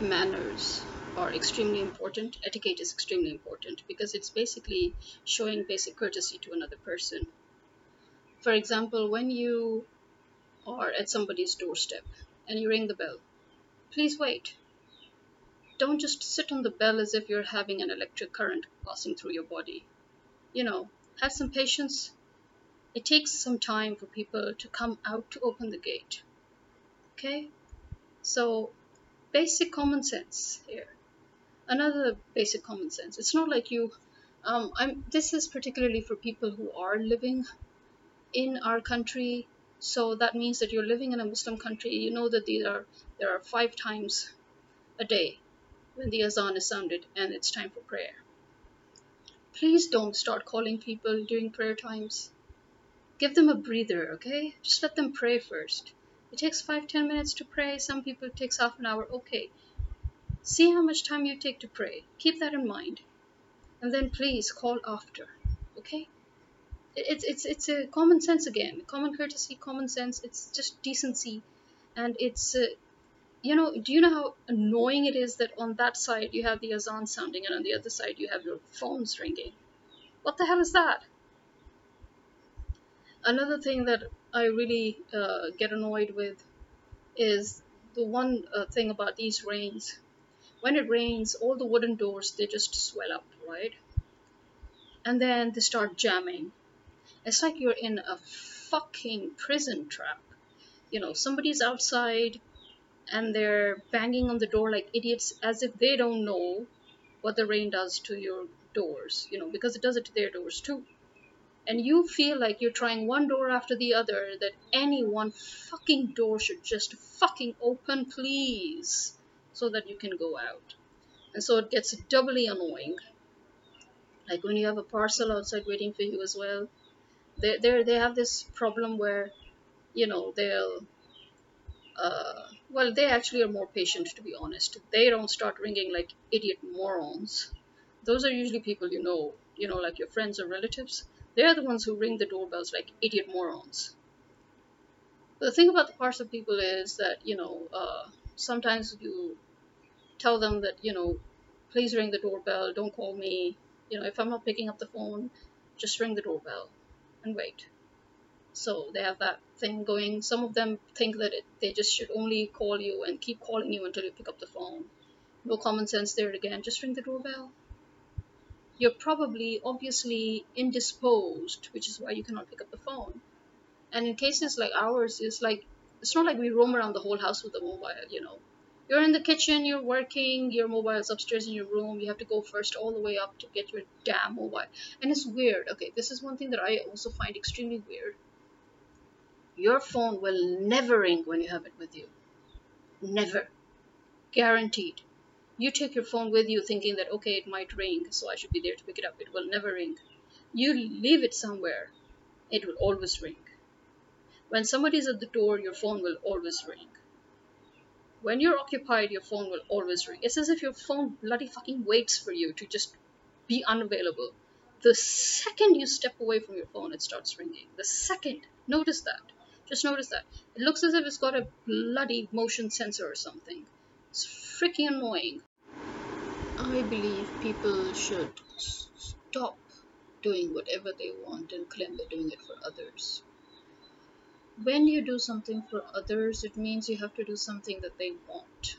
manners are extremely important. Etiquette is extremely important because it's basically showing basic courtesy to another person. For example, when you are at somebody's doorstep and you ring the bell, please wait. Don't just sit on the bell as if you're having an electric current passing through your body. You know, have some patience. It takes some time for people to come out to open the gate. Okay? So, basic common sense here. Another basic common sense. It's not like you. Um, I'm. This is particularly for people who are living in our country. So that means that you're living in a Muslim country. You know that these are there are five times a day when the azan is sounded and it's time for prayer. Please don't start calling people during prayer times. Give them a breather, okay? Just let them pray first. It takes five, ten minutes to pray. Some people it takes half an hour. Okay. See how much time you take to pray. Keep that in mind. And then please call after. Okay? It's it's it's a common sense again. Common courtesy, common sense. It's just decency, and it's uh, you know. Do you know how annoying it is that on that side you have the azan sounding, and on the other side you have your phones ringing? What the hell is that? Another thing that I really uh, get annoyed with is the one uh, thing about these rains. When it rains, all the wooden doors they just swell up, right? And then they start jamming. It's like you're in a fucking prison trap. You know, somebody's outside and they're banging on the door like idiots as if they don't know what the rain does to your doors, you know, because it does it to their doors too and you feel like you're trying one door after the other, that any one fucking door should just fucking open, please, so that you can go out. And so it gets doubly annoying. Like when you have a parcel outside waiting for you as well, they they they have this problem where, you know, they'll. Uh, well, they actually are more patient, to be honest. They don't start ringing like idiot morons. Those are usually people you know, you know, like your friends or relatives they're the ones who ring the doorbells like idiot morons. The thing about the parcel people is that, you know, uh, sometimes you tell them that, you know, please ring the doorbell, don't call me. You know, if I'm not picking up the phone, just ring the doorbell and wait. So they have that thing going. Some of them think that it, they just should only call you and keep calling you until you pick up the phone. No common sense there again. Just ring the doorbell you're probably obviously indisposed, which is why you cannot pick up the phone. And in cases like ours, it's like it's not like we roam around the whole house with a mobile, you know. You're in the kitchen, you're working, your mobile's upstairs in your room, you have to go first all the way up to get your damn mobile. And it's weird. Okay, this is one thing that I also find extremely weird. Your phone will never ring when you have it with you. Never. Guaranteed you take your phone with you thinking that, okay, it might ring, so I should be there to pick it up. It will never ring. You leave it somewhere, it will always ring. When somebody's at the door, your phone will always ring. When you're occupied, your phone will always ring. It's as if your phone bloody fucking waits for you to just be unavailable. The second you step away from your phone, it starts ringing. The second. Notice that. Just notice that. It looks as if it's got a bloody motion sensor or something. It's freaking annoying. I believe people should stop doing whatever they want and claim they're doing it for others. When you do something for others, it means you have to do something that they want.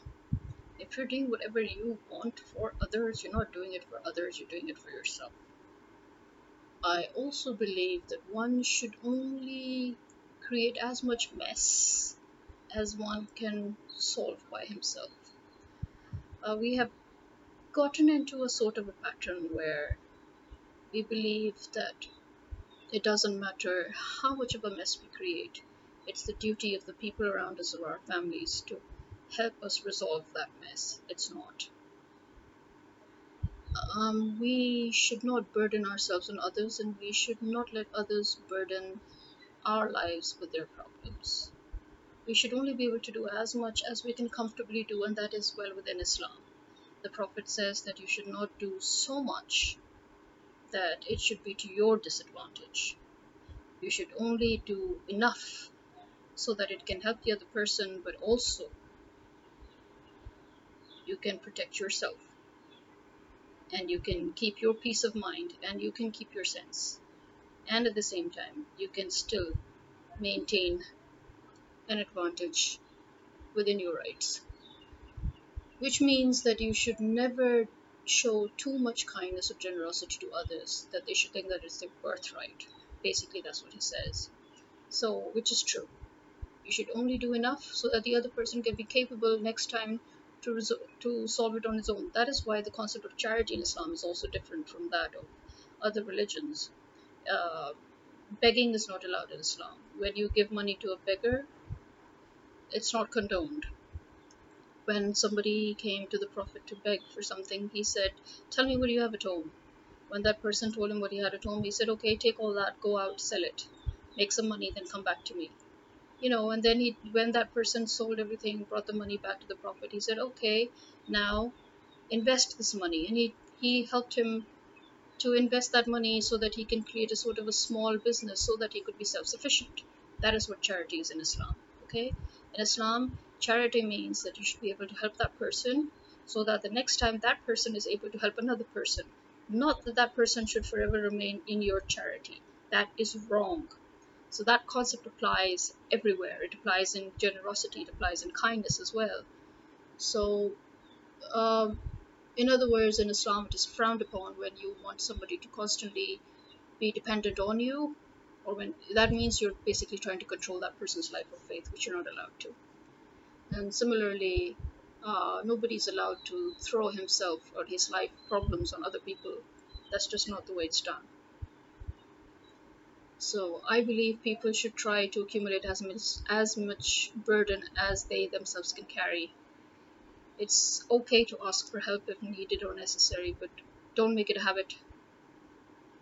If you're doing whatever you want for others, you're not doing it for others, you're doing it for yourself. I also believe that one should only create as much mess as one can solve by himself. Uh, we have gotten into a sort of a pattern where we believe that it doesn't matter how much of a mess we create, it's the duty of the people around us or our families to help us resolve that mess. It's not. Um, we should not burden ourselves on others and we should not let others burden our lives with their problems. We should only be able to do as much as we can comfortably do, and that is well within Islam the Prophet says that you should not do so much that it should be to your disadvantage. You should only do enough so that it can help the other person, but also you can protect yourself. And you can keep your peace of mind and you can keep your sense. And at the same time you can still maintain an advantage within your rights which means that you should never show too much kindness or generosity to others that they should think that it's their birthright basically that's what he says so which is true you should only do enough so that the other person can be capable next time to resol- to solve it on his own. That is why the concept of charity in Islam is also different from that of other religions. Uh, begging is not allowed in Islam. When you give money to a beggar, it's not condoned. When somebody came to the Prophet to beg for something, he said, Tell me what you have at home. When that person told him what he had at home, he said, Okay, take all that, go out, sell it, make some money, then come back to me. You know and then he when that person sold everything brought the money back to the prophet he said okay now invest this money. And he he helped him to invest that money so that he can create a sort of a small business so that he could be self-sufficient. That is what charity is in islam okay? In islam charity means that you should be able to help that person so that the next time that person is able to help another person not that that person should forever remain in your charity that is wrong so that concept applies everywhere. It applies in generosity, it applies in kindness as well. So, um, in other words, in Islam, it is frowned upon when you want somebody to constantly be dependent on you, or when that means you're basically trying to control that person's life or faith, which you're not allowed to. And similarly, uh, nobody's allowed to throw himself or his life problems on other people. That's just not the way it's done. So I believe people should try to accumulate as much as much burden as they themselves can carry. It's okay to ask for help if needed or necessary, but don't make it a habit.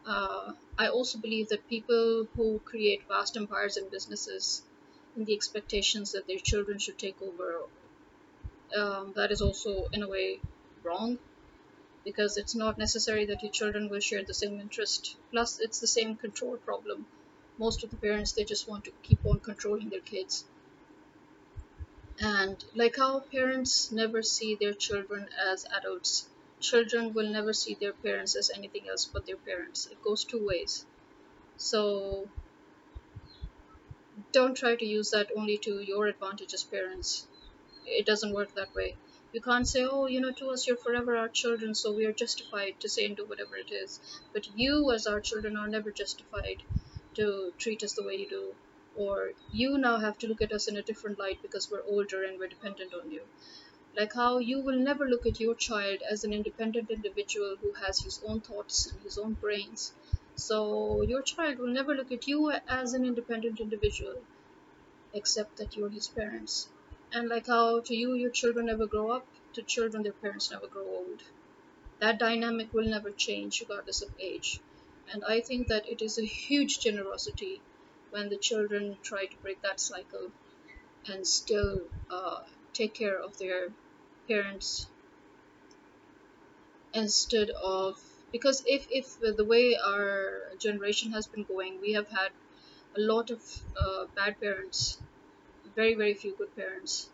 Uh, I also believe that people who create vast empires and businesses in the expectations that their children should take over, um, that is also in a way wrong because it's not necessary that your children will share the same interest. Plus, it's the same control problem. Most of the parents, they just want to keep on controlling their kids. And like how parents never see their children as adults, children will never see their parents as anything else but their parents. It goes two ways. So don't try to use that only to your advantage as parents. It doesn't work that way. You can't say, oh, you know, to us you're forever our children, so we are justified to say and do whatever it is. But you, as our children, are never justified to treat us the way you do. Or you now have to look at us in a different light because we're older and we're dependent on you. Like how you will never look at your child as an independent individual who has his own thoughts and his own brains. So your child will never look at you as an independent individual, except that you're his parents. And like how to you your children never grow up, to children their parents never grow old. That dynamic will never change regardless of age. And I think that it is a huge generosity when the children try to break that cycle and still uh, take care of their parents instead of because if if the way our generation has been going we have had a lot of uh, bad parents very very few good parents.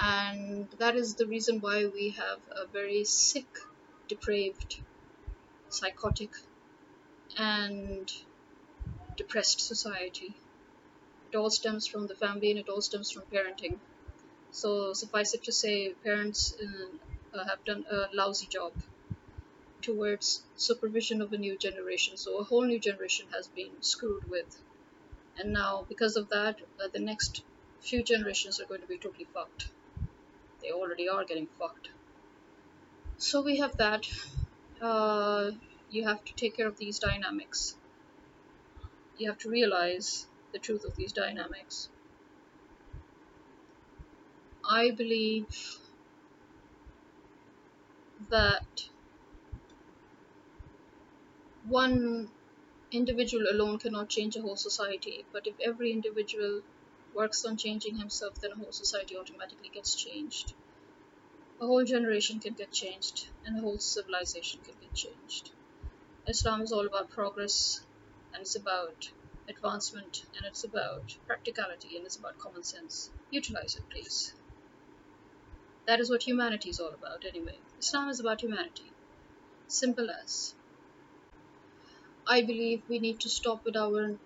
And that is the reason why we have a very sick depraved psychotic and depressed society. It all stems from the family and it all stems from parenting. So suffice it to say parents uh, have done a lousy job towards supervision of a new generation so a whole new generation has been screwed with and now because of that uh, the next few generations are going to be totally fucked. They already are getting fucked. So we have that. Uh, you have to take care of these dynamics. You have to realize the truth of these dynamics. I believe that one individual alone cannot change a whole society, but if every individual works on changing himself, then a whole society automatically gets changed. A whole generation can get changed, and a whole civilization can get changed. Islam is all about progress, and it's about advancement, and it's about practicality, and it's about common sense. Utilize it, please. That is what humanity is all about, anyway. Islam is about humanity. Simple as. I believe we need to stop with our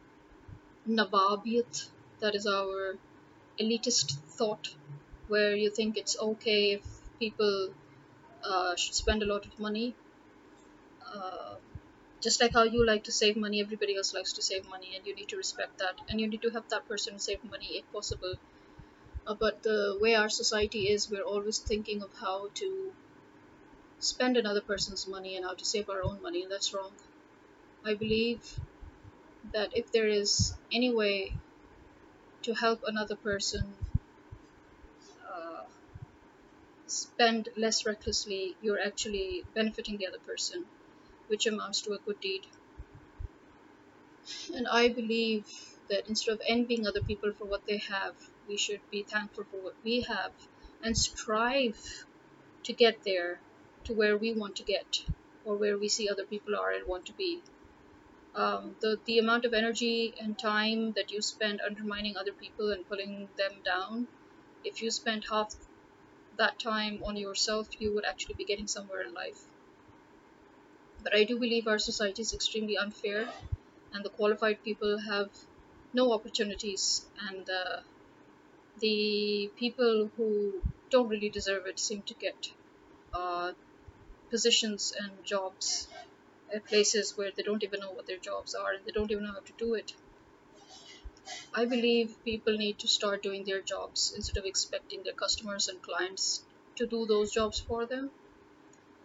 Nawabiyat, that is our elitist thought, where you think it's okay if people uh, should spend a lot of money. Uh, just like how you like to save money, everybody else likes to save money, and you need to respect that, and you need to help that person save money if possible. Uh, but the way our society is, we're always thinking of how to spend another person's money and how to save our own money, and that's wrong. I believe that if there is any way to help another person uh, spend less recklessly, you're actually benefiting the other person, which amounts to a good deed. And I believe that instead of envying other people for what they have, we should be thankful for what we have and strive to get there to where we want to get or where we see other people are and want to be. Um, the, the amount of energy and time that you spend undermining other people and pulling them down, if you spent half that time on yourself, you would actually be getting somewhere in life. But I do believe our society is extremely unfair, and the qualified people have no opportunities, and uh, the people who don't really deserve it seem to get uh, positions and jobs places where they don't even know what their jobs are and they don't even know how to do it. I believe people need to start doing their jobs instead of expecting their customers and clients to do those jobs for them.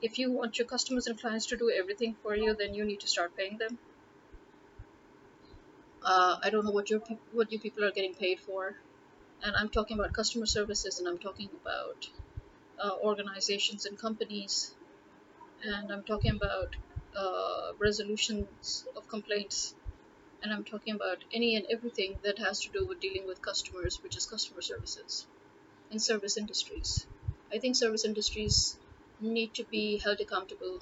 If you want your customers and clients to do everything for you, then you need to start paying them. Uh, I don't know what your what you people are getting paid for, and I'm talking about customer services, and I'm talking about uh, organizations and companies, and I'm talking about uh, resolutions of complaints, and I'm talking about any and everything that has to do with dealing with customers, which is customer services and service industries. I think service industries need to be held accountable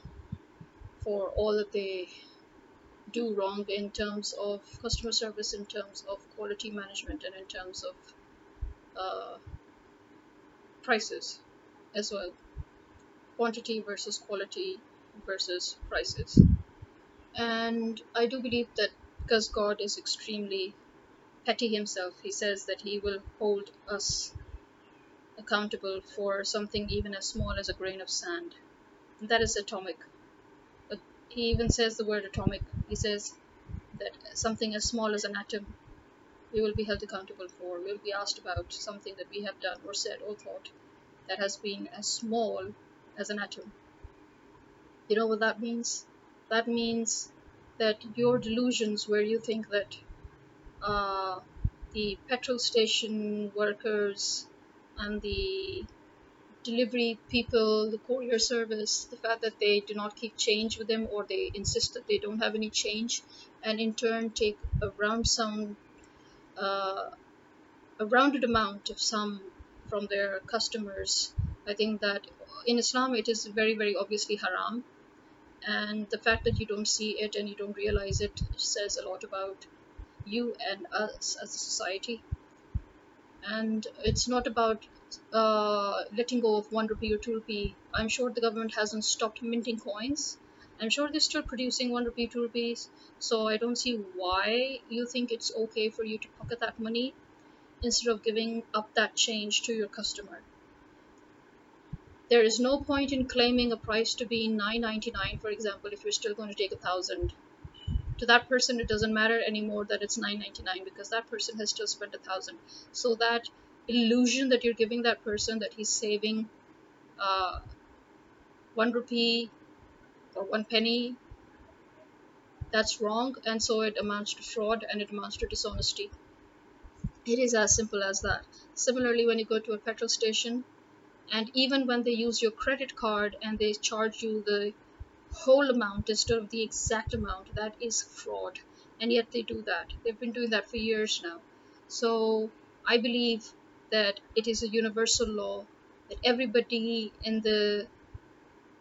for all that they do wrong in terms of customer service, in terms of quality management, and in terms of uh, prices as well quantity versus quality versus prices. And I do believe that because God is extremely petty himself, he says that he will hold us accountable for something even as small as a grain of sand. And that is atomic. But he even says the word atomic. He says that something as small as an atom we will be held accountable for. We'll be asked about something that we have done or said or thought that has been as small as an atom. You know what that means? That means that your delusions, where you think that uh, the petrol station workers and the delivery people, the courier service, the fact that they do not keep change with them or they insist that they don't have any change, and in turn take a round sum, uh, a rounded amount of sum from their customers. I think that in Islam it is very, very obviously haram and the fact that you don't see it and you don't realize it says a lot about you and us as a society. And it's not about uh, letting go of one rupee or two rupee. I'm sure the government hasn't stopped minting coins. I'm sure they're still producing one rupee two rupees. So i don't see why you think it's okay for you to pocket that money instead of giving up that change to your customer there is no point in claiming a price to be 9.99 for example if you're still going to take a thousand. To that person it doesn't matter anymore that it's 9.99 because that person has still spent a thousand. So that illusion that you're giving that person that he's saving uh, one rupee or one penny that's wrong and so it amounts to fraud and it amounts to dishonesty. It is as simple as that. Similarly when you go to a petrol station and even when they use your credit card and they charge you the whole amount instead of the exact amount that is fraud. And yet they do that. They've been doing that for years now. So i believe that it is a universal law that everybody in the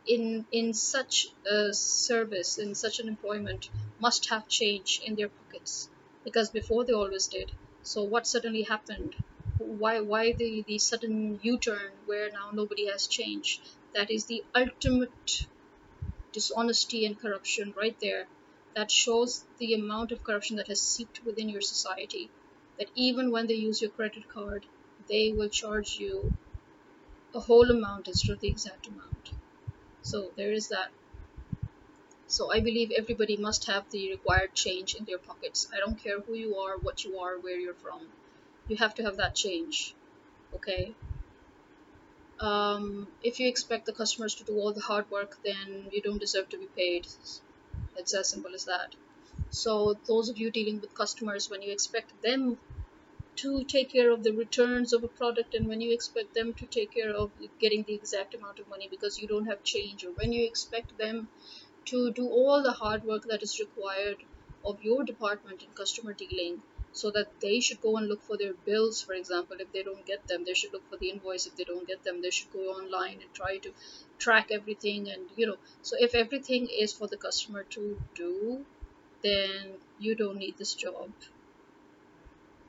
in in such a service in such an employment must have change in their pockets. Because before they always did. So what suddenly happened why why the the sudden U-turn where now nobody has changed? That is the ultimate dishonesty and corruption right there. That shows the amount of corruption that has seeped within your society. That even when they use your credit card, they will charge you a whole amount instead of the exact amount. So there is that. So I believe everybody must have the required change in their pockets. I don't care who you are, what you are, where you're from. You have to have that change. Okay? Um, if you expect the customers to do all the hard work, then you don't deserve to be paid. It's as simple as that. So, those of you dealing with customers, when you expect them to take care of the returns of a product and when you expect them to take care of getting the exact amount of money because you don't have change or when you expect them to do all the hard work that is required of your department in customer dealing so that they should go and look for their bills for example if they don't get them they should look for the invoice if they don't get them they should go online and try to track everything and you know so if everything is for the customer to do then you don't need this job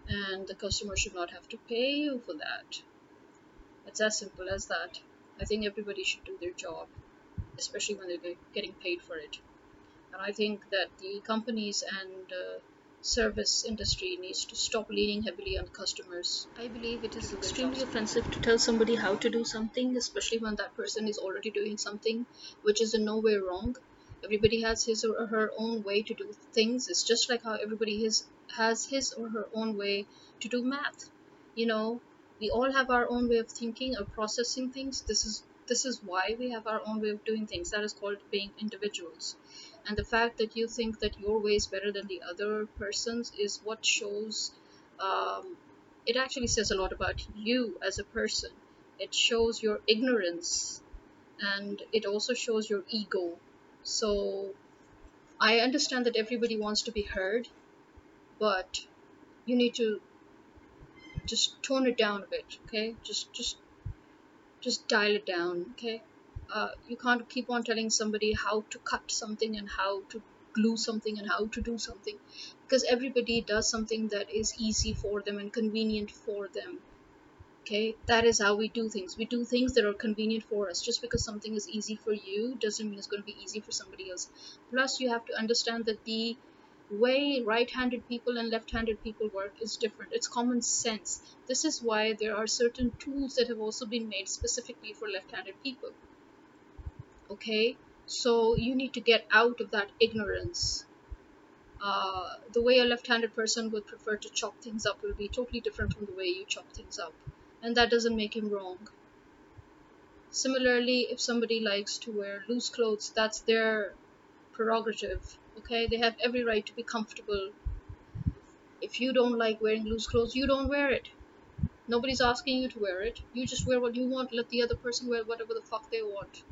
and the customer should not have to pay you for that. It's as simple as that. I think everybody should do their job, especially when they're getting paid for it. And I think that the companies and uh, service industry needs to stop leaning heavily on customers. I believe it is extremely offensive to tell somebody how to do something, especially when that person is already doing something which is in no way wrong. Everybody has his or her own way to do things. It's just like how everybody has has his or her own way to do math. You know, we all have our own way of thinking or processing things. This is this is why we have our own way of doing things. That is called being individuals. And the fact that you think that your way is better than the other person's is what shows. Um, it actually says a lot about you as a person. It shows your ignorance, and it also shows your ego so I understand that everybody wants to be heard, but you need to just tone it down a bit, okay? Just just just dial it down, okay? Uh, you can't keep on telling somebody how to cut something and how to glue something and how to do something because everybody does something that is easy for them and convenient for them okay? That is how we do things. We do things that are convenient for us. Just because something is easy for you doesn't mean it's going to be easy for somebody else. Plus you have to understand that the way right-handed people and left-handed people work is different. It's common sense. This is why there are certain tools that have also been made specifically for left-handed people. Okay? So you need to get out of that ignorance. Uh, the way a left-handed person would prefer to chop things up will be totally different from the way you chop things up. And that doesn't make him wrong. Similarly, if somebody likes to wear loose clothes, that's their prerogative. Okay, they have every right to be comfortable. If you don't like wearing loose clothes, you don't wear it. Nobody's asking you to wear it. You just wear what you want. Let the other person wear whatever the fuck they want.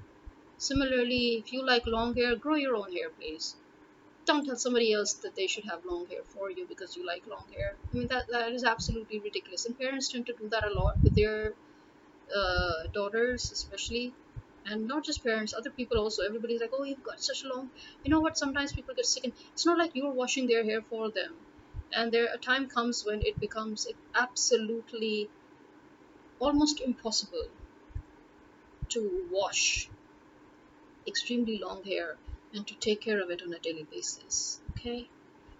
Similarly, if you like long hair, grow your own hair, please don't tell somebody else that they should have long hair for you because you like long hair. I mean that that is absolutely ridiculous, and parents tend to do that a lot with their uh, daughters, especially, and not just parents, other people also. Everybody's like, "Oh, you've got such a long." You know what? Sometimes people get sick, and it's not like you're washing their hair for them, and there a time comes when it becomes absolutely almost impossible to wash extremely long hair and to take care of it on a daily basis. Okay?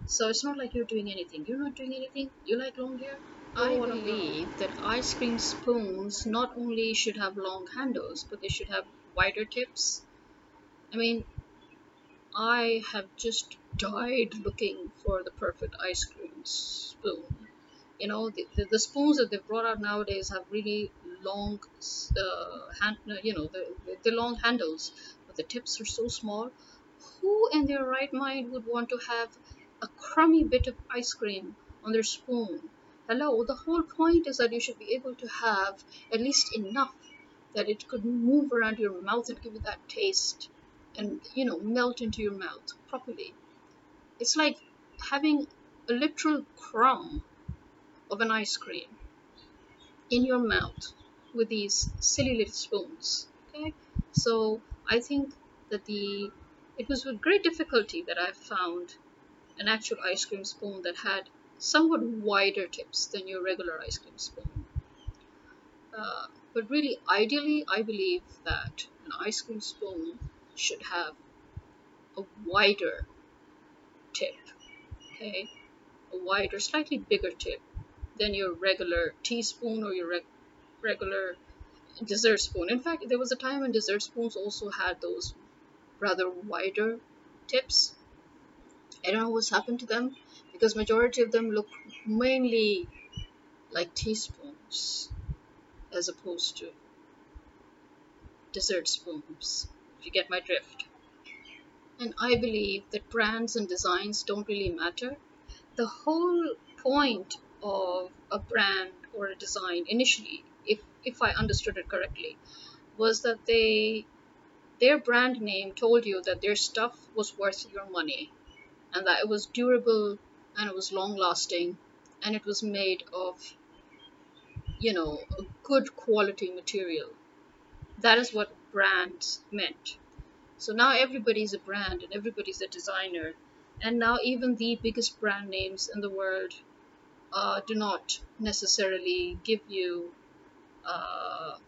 So it's not like you're doing anything. You're not doing anything. You like long hair? I believe that ice cream spoons not only should have long handles, but they should have wider tips. I mean, I have just died looking for the perfect ice cream spoon. You know, the, the, the spoons that they've brought out nowadays have really long, uh, hand, you know, the, the long handles, but the tips are so small who in their right mind would want to have a crummy bit of ice cream on their spoon? Hello, the whole point is that you should be able to have at least enough that it could move around your mouth and give you that taste and, you know, melt into your mouth properly. It's like having a literal crumb of an ice cream in your mouth with these silly little spoons. Okay, so I think that the it was with great difficulty that I found an actual ice cream spoon that had somewhat wider tips than your regular ice cream spoon. Uh, but really, ideally, I believe that an ice cream spoon should have a wider tip, okay? A wider, slightly bigger tip than your regular teaspoon or your reg- regular dessert spoon. In fact, there was a time when dessert spoons also had those rather wider tips. I don't know what's happened to them because majority of them look mainly like teaspoons as opposed to dessert spoons, if you get my drift. And I believe that brands and designs don't really matter. The whole point of a brand or a design initially, if if I understood it correctly, was that they their brand name told you that their stuff was worth your money and that it was durable and it was long lasting and it was made of you know a good quality material. That is what brands meant. So now everybody's a brand and everybody's a designer and now even the biggest brand names in the world uh, do not necessarily give you uh,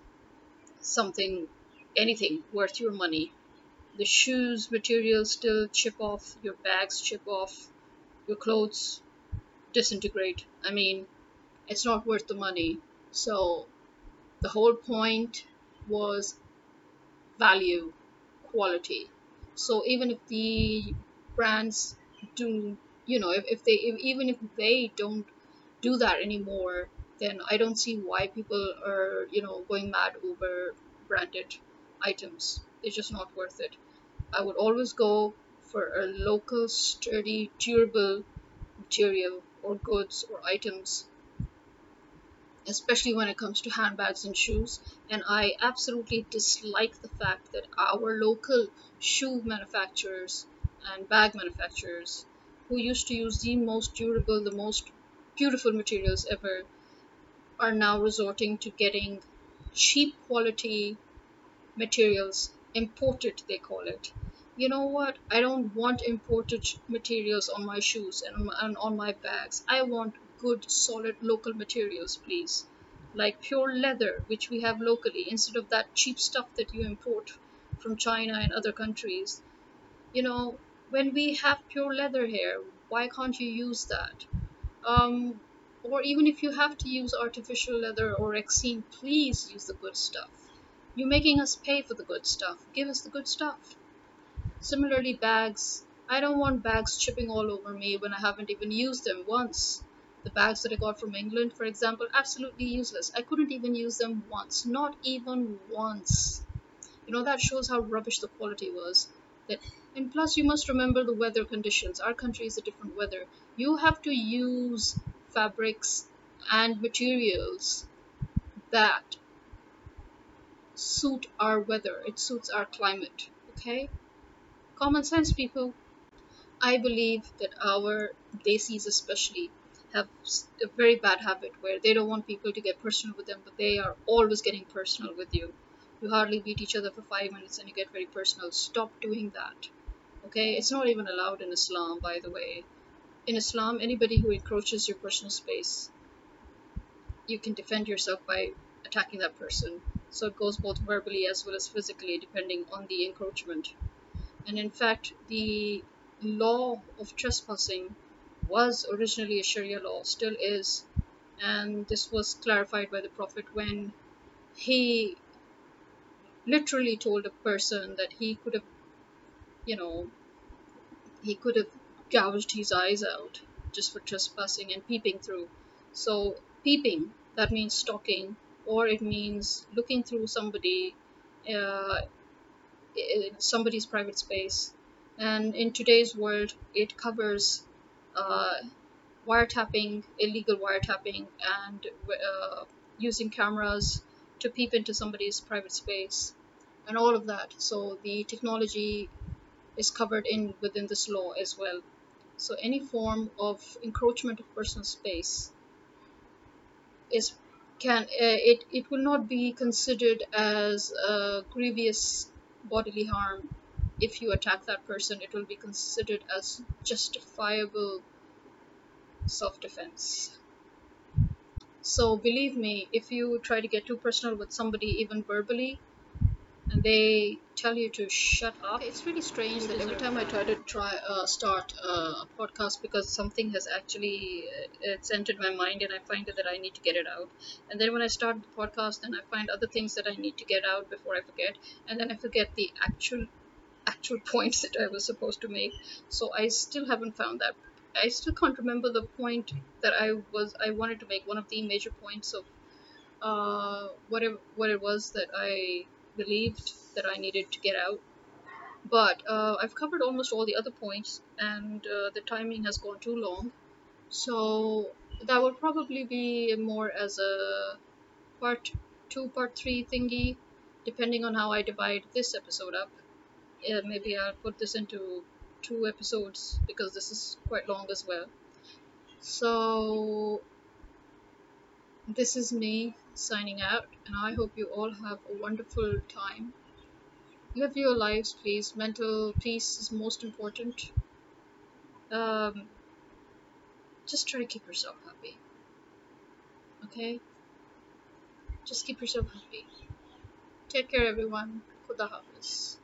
something anything worth your money the shoes material still chip off your bags chip off your clothes disintegrate. I mean it's not worth the money. So the whole point was value quality. So even if the brands do you know if, if they if, even if they don't do that anymore then i don't see why people are you know going mad over branded items. It's just not worth it i would always go for a local sturdy durable material or goods or items especially when it comes to handbags and shoes. And I absolutely dislike the fact that our local shoe manufacturers and bag manufacturers, who used to use the most durable, the most beautiful materials ever, are now resorting to getting cheap quality materials imported, they call it. You know what? I don't want imported materials on my shoes and on, on my bags. I want good, solid local materials, please. Like pure leather, which we have locally, instead of that cheap stuff that you import from China and other countries. You know, when we have pure leather here, why can't you use that? Um, or even if you have to use artificial leather or Rexine please use the good stuff. You're making us pay for the good stuff. Give us the good stuff. Similarly, bags. I don't want bags chipping all over me when I haven't even used them once. The bags that I got from England, for example, absolutely useless. I couldn't even use them once. Not even once. You know, that shows how rubbish the quality was. That and plus you must remember the weather conditions. Our country is a different weather. You have to use fabrics and materials that suit our weather. It suits our climate. Okay? Common sense, people. I believe that our desis especially have a very bad habit where they don't want people to get personal with them, but they are always getting personal with you. You hardly meet each other for five minutes and you get very personal. Stop doing that. Okay? It's not even allowed in Islam, by the way. In Islam, anybody who encroaches your personal space, you can defend yourself by attacking that person. So it goes both verbally as well as physically, depending on the encroachment. And in fact, the law of trespassing was originally a Sharia law, still is, and this was clarified by the Prophet when he literally told a person that he could have, you know, he could have gouged his eyes out just for trespassing and peeping through. So, peeping, that means stalking, or it means looking through somebody, uh, somebody's private space. And in today's world, it covers uh, wiretapping, illegal wiretapping, and uh, using cameras to peep into somebody's private space, and all of that. So the technology is covered in within this law as well. So any form of encroachment of personal space is can uh, it it will not be considered as a grievous bodily harm if you attack that person. It will be considered as justifiable self defense. So believe me, if you try to get too personal with somebody, even verbally, and they tell you to shut up. It's really strange that every time I try to try uh, start uh, a podcast because something has actually uh, it's entered my mind and I find that I need to get it out. And then when I start the podcast, then I find other things that I need to get out before I forget, and then I forget the actual actual points that I was supposed to make. So I still haven't found that. I still can't remember the point that I was I wanted to make. One of the major points of uh, what it, what it was that I believed that I needed to get out. But uh, I've covered almost all the other points, and uh, the timing has gone too long. So that will probably be more as a part two, part three thingy, depending on how I divide this episode up. Maybe I'll put this into two episodes because this is quite long as well. So this is me signing out, and I hope you all have a wonderful time. Live your lives, please. Mental peace is most important. Um, just try to keep yourself happy. Okay? Just keep yourself happy. Take care, everyone. Khuda Hafiz.